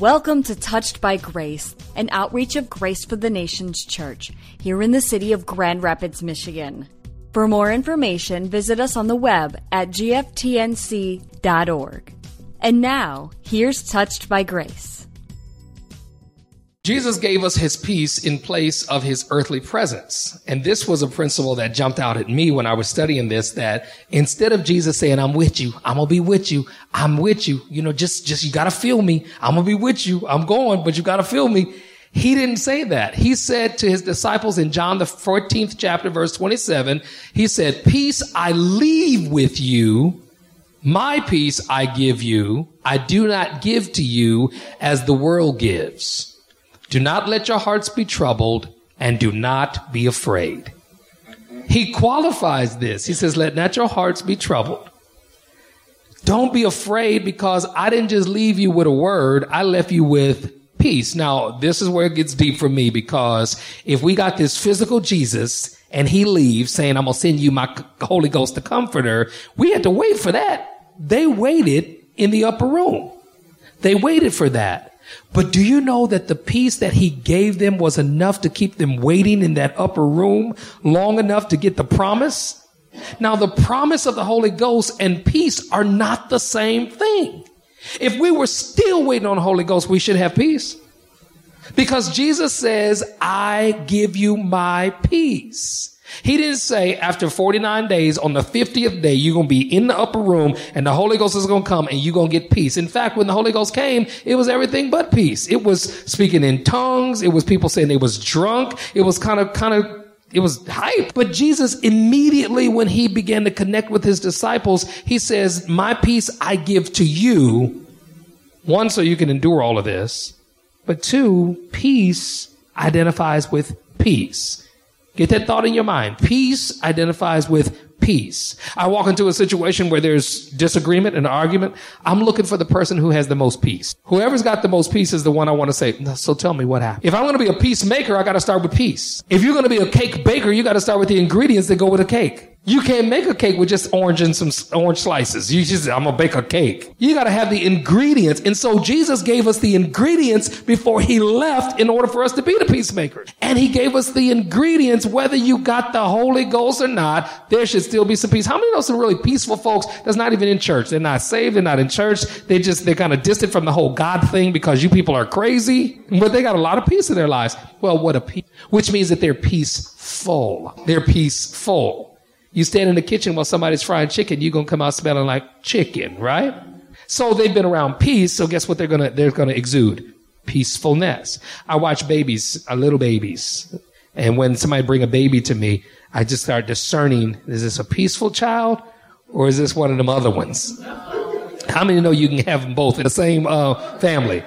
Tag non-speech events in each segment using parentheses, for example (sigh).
Welcome to Touched by Grace, an outreach of Grace for the Nations Church here in the city of Grand Rapids, Michigan. For more information, visit us on the web at gftnc.org. And now, here's Touched by Grace. Jesus gave us his peace in place of his earthly presence. And this was a principle that jumped out at me when I was studying this, that instead of Jesus saying, I'm with you, I'm going to be with you, I'm with you, you know, just, just, you got to feel me. I'm going to be with you. I'm going, but you got to feel me. He didn't say that. He said to his disciples in John the 14th chapter, verse 27, he said, peace I leave with you. My peace I give you. I do not give to you as the world gives. Do not let your hearts be troubled and do not be afraid. He qualifies this. He says, let not your hearts be troubled. Don't be afraid because I didn't just leave you with a word. I left you with peace. Now, this is where it gets deep for me because if we got this physical Jesus and he leaves saying, I'm going to send you my Holy Ghost, the comforter, we had to wait for that. They waited in the upper room. They waited for that. But do you know that the peace that he gave them was enough to keep them waiting in that upper room long enough to get the promise? Now, the promise of the Holy Ghost and peace are not the same thing. If we were still waiting on the Holy Ghost, we should have peace. Because Jesus says, I give you my peace. He didn't say after 49 days on the 50th day, you're going to be in the upper room and the Holy Ghost is going to come and you're going to get peace. In fact, when the Holy Ghost came, it was everything but peace. It was speaking in tongues. It was people saying they was drunk. It was kind of, kind of, it was hype. But Jesus immediately, when he began to connect with his disciples, he says, my peace I give to you. One, so you can endure all of this. But two, peace identifies with peace. Get that thought in your mind. Peace identifies with peace. I walk into a situation where there's disagreement and argument. I'm looking for the person who has the most peace. Whoever's got the most peace is the one I want to say, so tell me what happened. If I'm going to be a peacemaker, I got to start with peace. If you're going to be a cake baker, you got to start with the ingredients that go with a cake. You can't make a cake with just orange and some orange slices. You just, I'm gonna bake a cake. You gotta have the ingredients. And so Jesus gave us the ingredients before he left in order for us to be the peacemakers. And he gave us the ingredients, whether you got the Holy Ghost or not, there should still be some peace. How many know some really peaceful folks that's not even in church? They're not saved. They're not in church. They just, they're kind of distant from the whole God thing because you people are crazy, but they got a lot of peace in their lives. Well, what a peace, which means that they're peaceful. They're peaceful. You stand in the kitchen while somebody's frying chicken, you're gonna come out smelling like chicken, right? So they've been around peace, so guess what they're gonna they're gonna exude? Peacefulness. I watch babies, uh, little babies. And when somebody bring a baby to me, I just start discerning, is this a peaceful child or is this one of them other ones? How many know you can have them both in the same uh, family?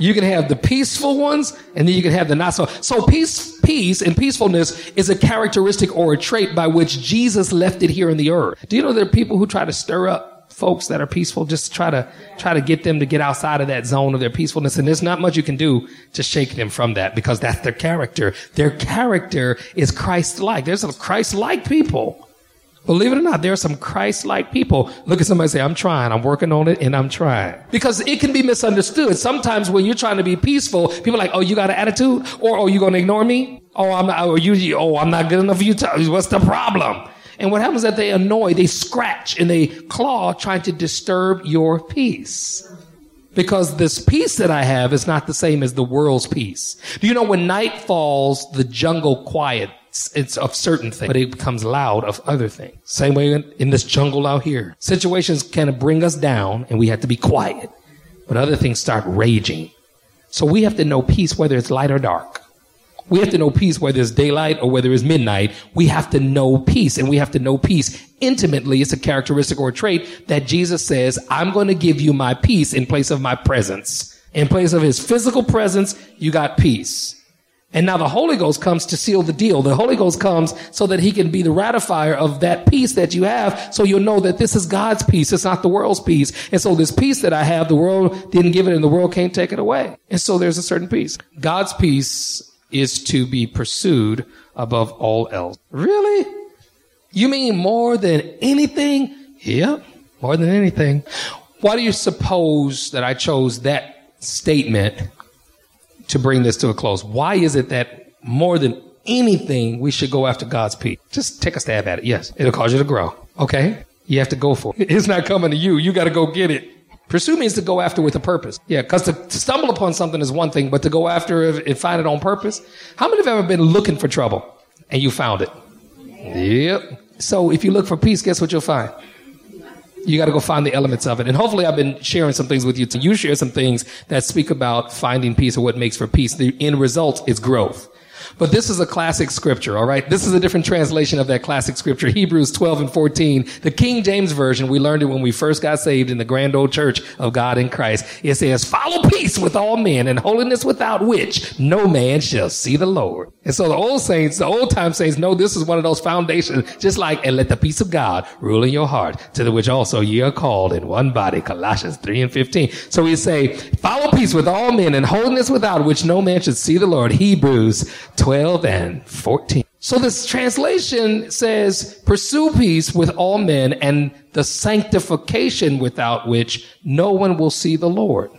You can have the peaceful ones and then you can have the not so. So peace, peace and peacefulness is a characteristic or a trait by which Jesus left it here in the earth. Do you know there are people who try to stir up folks that are peaceful, just try to, try to get them to get outside of that zone of their peacefulness. And there's not much you can do to shake them from that because that's their character. Their character is Christ-like. There's some Christ-like people Believe it or not, there are some Christ-like people. Look at somebody say, I'm trying, I'm working on it, and I'm trying. Because it can be misunderstood. Sometimes when you're trying to be peaceful, people are like, oh, you got an attitude? Or, oh, you gonna ignore me? Oh, I'm not, oh, or you, oh, I'm not good enough for you. To, what's the problem? And what happens is that they annoy, they scratch, and they claw trying to disturb your peace. Because this peace that I have is not the same as the world's peace. Do you know when night falls, the jungle quiet it's of certain things, but it becomes loud of other things. Same way in, this jungle out here. Situations can bring us down and we have to be quiet, but other things start raging. So we have to know peace whether it's light or dark. We have to know peace whether it's daylight or whether it's midnight. We have to know peace and we have to know peace intimately. It's a characteristic or a trait that Jesus says, I'm going to give you my peace in place of my presence. In place of his physical presence, you got peace. And now the Holy Ghost comes to seal the deal. The Holy Ghost comes so that he can be the ratifier of that peace that you have. So you'll know that this is God's peace. It's not the world's peace. And so this peace that I have, the world didn't give it and the world can't take it away. And so there's a certain peace. God's peace is to be pursued above all else. Really? You mean more than anything? Yep. More than anything. Why do you suppose that I chose that statement to bring this to a close. Why is it that more than anything, we should go after God's peace? Just take a stab at it. Yes, it'll cause you to grow. Okay? You have to go for it. (laughs) It's not coming to you. You got to go get it. Pursue means to go after with a purpose. Yeah, because to, to, stumble upon something is one thing, but to go after it and find it on purpose. How many have ever been looking for trouble and you found it? Yep. So if you look for peace, guess what you'll find? You got to go find the elements of it. And hopefully I've been sharing some things with you. You share some things that speak about finding peace or what makes for peace. The end result is growth. But this is a classic scripture, all right? This is a different translation of that classic scripture, Hebrews 12 and 14. The King James Version, we learned it when we first got saved in the grand old church of God in Christ. It says, follow peace with all men and holiness without which no man shall see the Lord. And so the old saints, the old time saints know this is one of those foundations, just like, and let the peace of God rule in your heart, to the which also ye are called in one body, Colossians 3 and 15. So we say, follow peace with all men and holiness without which no man should see the Lord. Hebrews 12 and 14. So this translation says, pursue peace with all men and the sanctification without which no one will see the Lord.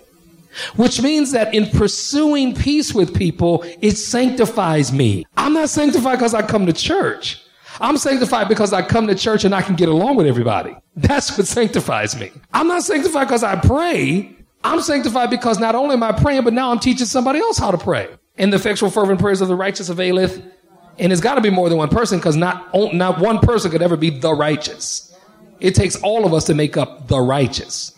Which means that in pursuing peace with people, it sanctifies me. I'm not sanctified because I come to church. I'm sanctified because I come to church and I can get along with everybody. That's what sanctifies me. I'm not sanctified because I pray. I'm sanctified because not only am I praying, but now I'm teaching somebody else how to pray. And the effectual fervent prayers of the righteous availeth. And it's got to be more than one person because not, not one person could ever be the righteous. It takes all of us to make up the righteous.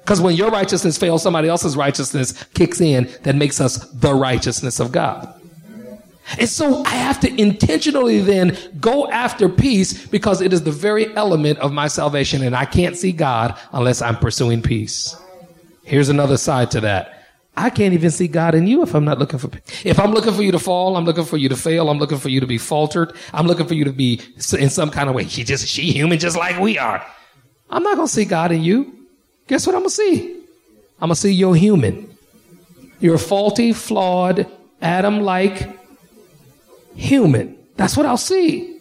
Because when your righteousness fails, somebody else's righteousness kicks in that makes us the righteousness of God. And so I have to intentionally then go after peace because it is the very element of my salvation and I can't see God unless I'm pursuing peace. Here's another side to that. I can't even see God in you if I'm not looking for, if I'm looking for you to fall, I'm looking for you to fail, I'm looking for you to be faltered, I'm looking for you to be in some kind of way. She just, she human just like we are. I'm not going to see God in you. Guess what I'm going to see? I'm going to see you're human. You're a faulty, flawed, Adam like human. That's what I'll see.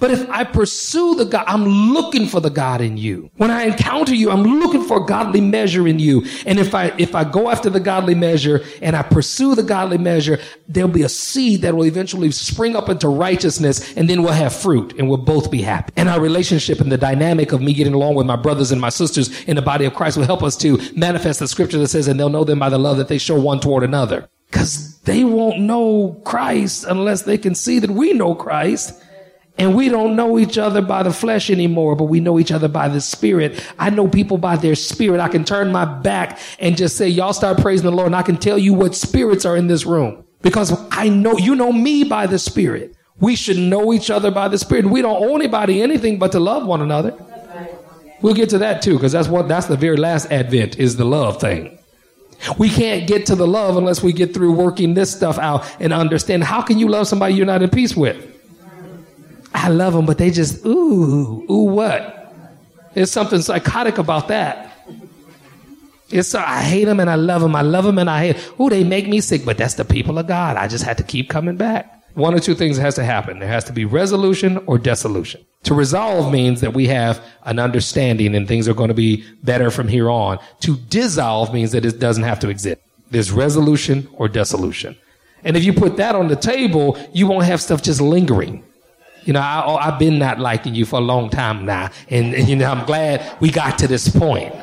But if I pursue the God, I'm looking for the God in you. When I encounter you, I'm looking for a godly measure in you. And if I, if I go after the godly measure and I pursue the godly measure, there'll be a seed that will eventually spring up into righteousness and then we'll have fruit and we'll both be happy. And our relationship and the dynamic of me getting along with my brothers and my sisters in the body of Christ will help us to manifest the scripture that says, and they'll know them by the love that they show one toward another. Cause they won't know Christ unless they can see that we know Christ and we don't know each other by the flesh anymore, but we know each other by the spirit. I know people by their spirit. I can turn my back and just say, y'all start praising the Lord. And I can tell you what spirits are in this room because I know you know me by the spirit. We should know each other by the spirit. We don't owe anybody anything but to love one another. We'll get to that too, because that's what, that's the very last advent is the love thing. We can't get to the love unless we get through working this stuff out and understand how can you love somebody you're not in peace with? I love them, but they just, ooh, ooh, what? There's something psychotic about that. It's so, I hate them and I love them. I love them and I hate. Ooh, they make me sick, but that's the people of God. I just had to keep coming back. One or two things has to happen. There has to be resolution or dissolution. To resolve means that we have an understanding and things are going to be better from here on. To dissolve means that it doesn't have to exist. There's resolution or dissolution. And if you put that on the table, you won't have stuff just lingering. You know, I, oh, have been not liking you for a long time now. And, and, you know, I'm glad we got to this point.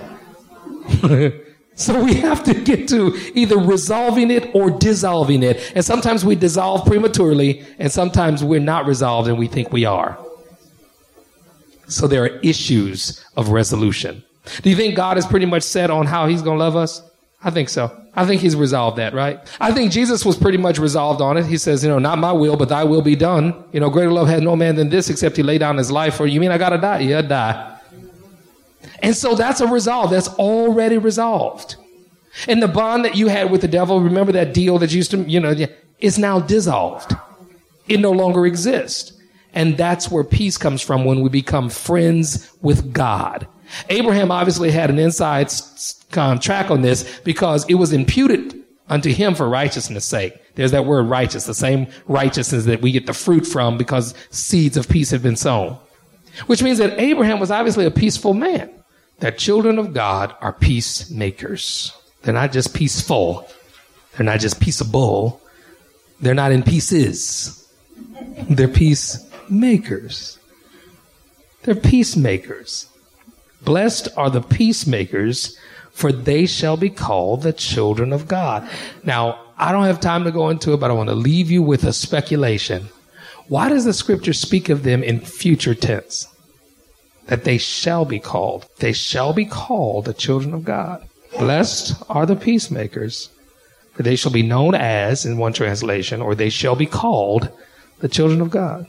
(laughs) so we have to get to either resolving it or dissolving it. And sometimes we dissolve prematurely, and sometimes we're not resolved and we think we are. So there are issues of resolution. Do you think God is pretty much set on how he's going to love us? I think so. I think he's resolved that, right? I think Jesus was pretty much resolved on it. He says, you know, not my will, but thy will be done. You know, greater love has no man than this except he lay down his life for you. mean I gotta die? Yeah, die. And so that's a resolve. That's already resolved. And the bond that you had with the devil, remember that deal that you used to, you know, is now dissolved. It no longer exists. And that's where peace comes from when we become friends with God. Abraham obviously had an inside track on this because it was imputed unto him for righteousness sake. There's that word righteous, the same righteousness that we get the fruit from because seeds of peace have been sown. Which means that Abraham was obviously a peaceful man. That children of God are peacemakers. They're not just peaceful. They're not just peaceable. They're not in pieces. They're peacemakers. They're peacemakers. Blessed are the peacemakers, for they shall be called the children of God. Now, I don't have time to go into it, but I want to leave you with a speculation. Why does the scripture speak of them in future tense? That they shall be called. They shall be called the children of God. Blessed are the peacemakers, for they shall be known as, in one translation, or they shall be called the children of God.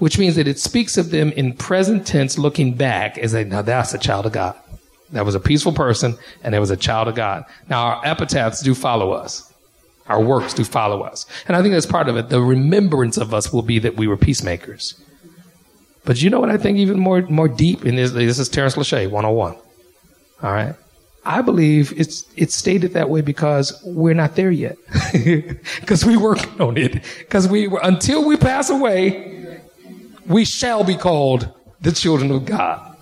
Which means that it speaks of them in present tense, looking back as a, now that's a child of God. That was a peaceful person and there was a child of God. Now our epitaphs do follow us. Our works do follow us. And I think that's part of it. The remembrance of us will be that we were peacemakers. But you know what I think even more, more deep in this, this is Terence Lachey, 101. All right. I believe it's it's stated that way because we're not there yet. (laughs) Because we working on it. Because we until we pass away, we shall be called the children of God.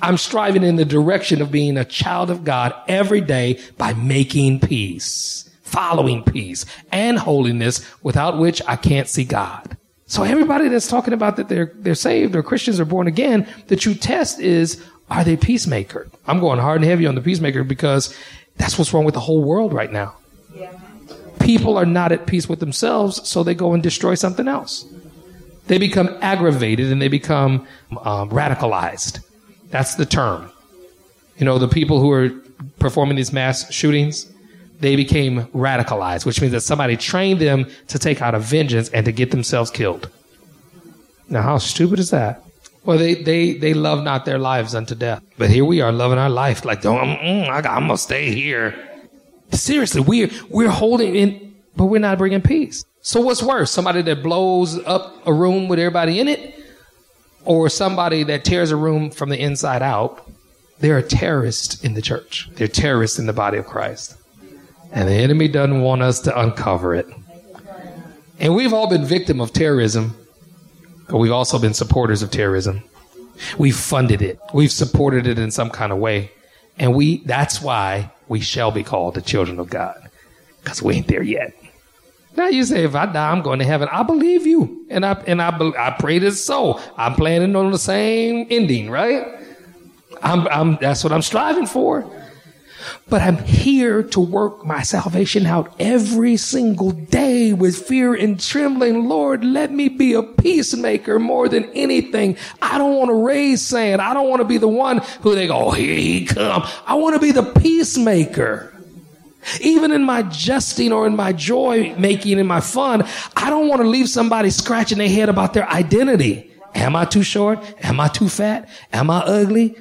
I'm striving in the direction of being a child of God every day by making peace, following peace and holiness, without which I can't see God. So everybody that's talking about that they're they're saved or Christians are born again, the true test is are they peacemaker? I'm going hard and heavy on the peacemaker because that's what's wrong with the whole world right now. Yeah. People are not at peace with themselves, so they go and destroy something else. They become aggravated and they become um, radicalized. That's the term. You know, the people who are performing these mass shootings, they became radicalized, which means that somebody trained them to take out a vengeance and to get themselves killed. Now, how stupid is that? Well, they, they, they love not their lives unto death. But here we are loving our life like, don't, mm, I, I'm going to stay here. Seriously, we're, we're holding in, but we're not bringing peace. So what's worse? Somebody that blows up a room with everybody in it or somebody that tears a room from the inside out? They're a terrorist in the church. They're terrorists in the body of Christ. And the enemy doesn't want us to uncover it. And we've all been victim of terrorism but we've also been supporters of terrorism. We've funded it. We've supported it in some kind of way. And we, that's why we shall be called the children of God. Because we ain't there yet. Now you say, if I die, I'm going to heaven. I believe you. And I, and I, I pray this so. I'm planning on the same ending, right? I'm, I'm, that's what I'm striving for. But I'm here to work my salvation out every single day with fear and trembling. Lord, let me be a peacemaker more than anything. I don't want to raise sand. I don't want to be the one who they go, oh, here he come. I want to be the peacemaker. Even in my jesting or in my joy making, in my fun, I don't want to leave somebody scratching their head about their identity. Am I too short? Am I too fat? Am I ugly?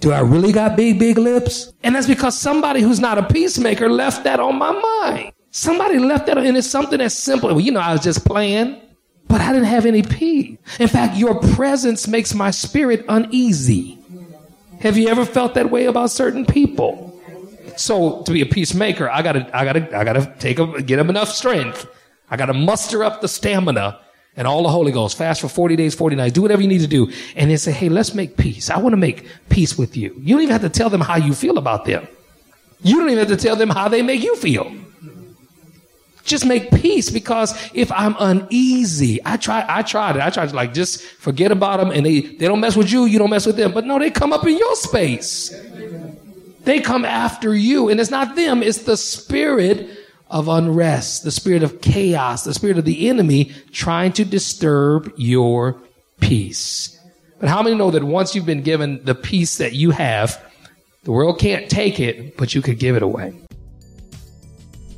Do I really got big, big lips? And that's because somebody who's not a peacemaker left that on my mind. Somebody left that, and it's something that's simple. Well, you know, I was just playing, but I didn't have any peace. In fact, your presence makes my spirit uneasy. Have you ever felt that way about certain people? So to be a peacemaker, I gotta, I gotta, I gotta take a, get up enough strength. I gotta muster up the stamina and all the Holy Ghost. Fast for 40 days, 40 nights. Do whatever you need to do. And then say, hey, let's make peace. I want to make peace with you. You don't even have to tell them how you feel about them. You don't even have to tell them how they make you feel. Just make peace because if I'm uneasy, I try, I tried it. I tried to like just forget about them and they, they don't mess with you, you don't mess with them. But no, they come up in your space. They come after you and it's not them, it's the spirit of unrest, the spirit of chaos, the spirit of the enemy trying to disturb your peace. But how many know that once you've been given the peace that you have, the world can't take it, but you could give it away?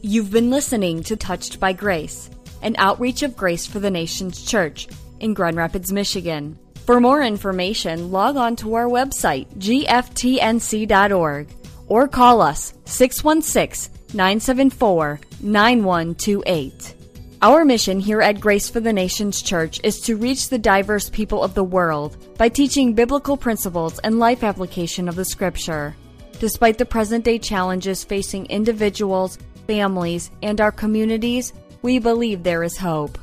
You've been listening to Touched by Grace, an outreach of Grace for the Nations Church in Grand Rapids, Michigan. For more information, log on to our website, gftnc.org, or call us 616 974 9128. Our mission here at Grace for the Nations Church is to reach the diverse people of the world by teaching biblical principles and life application of the Scripture. Despite the present day challenges facing individuals, families, and our communities, we believe there is hope.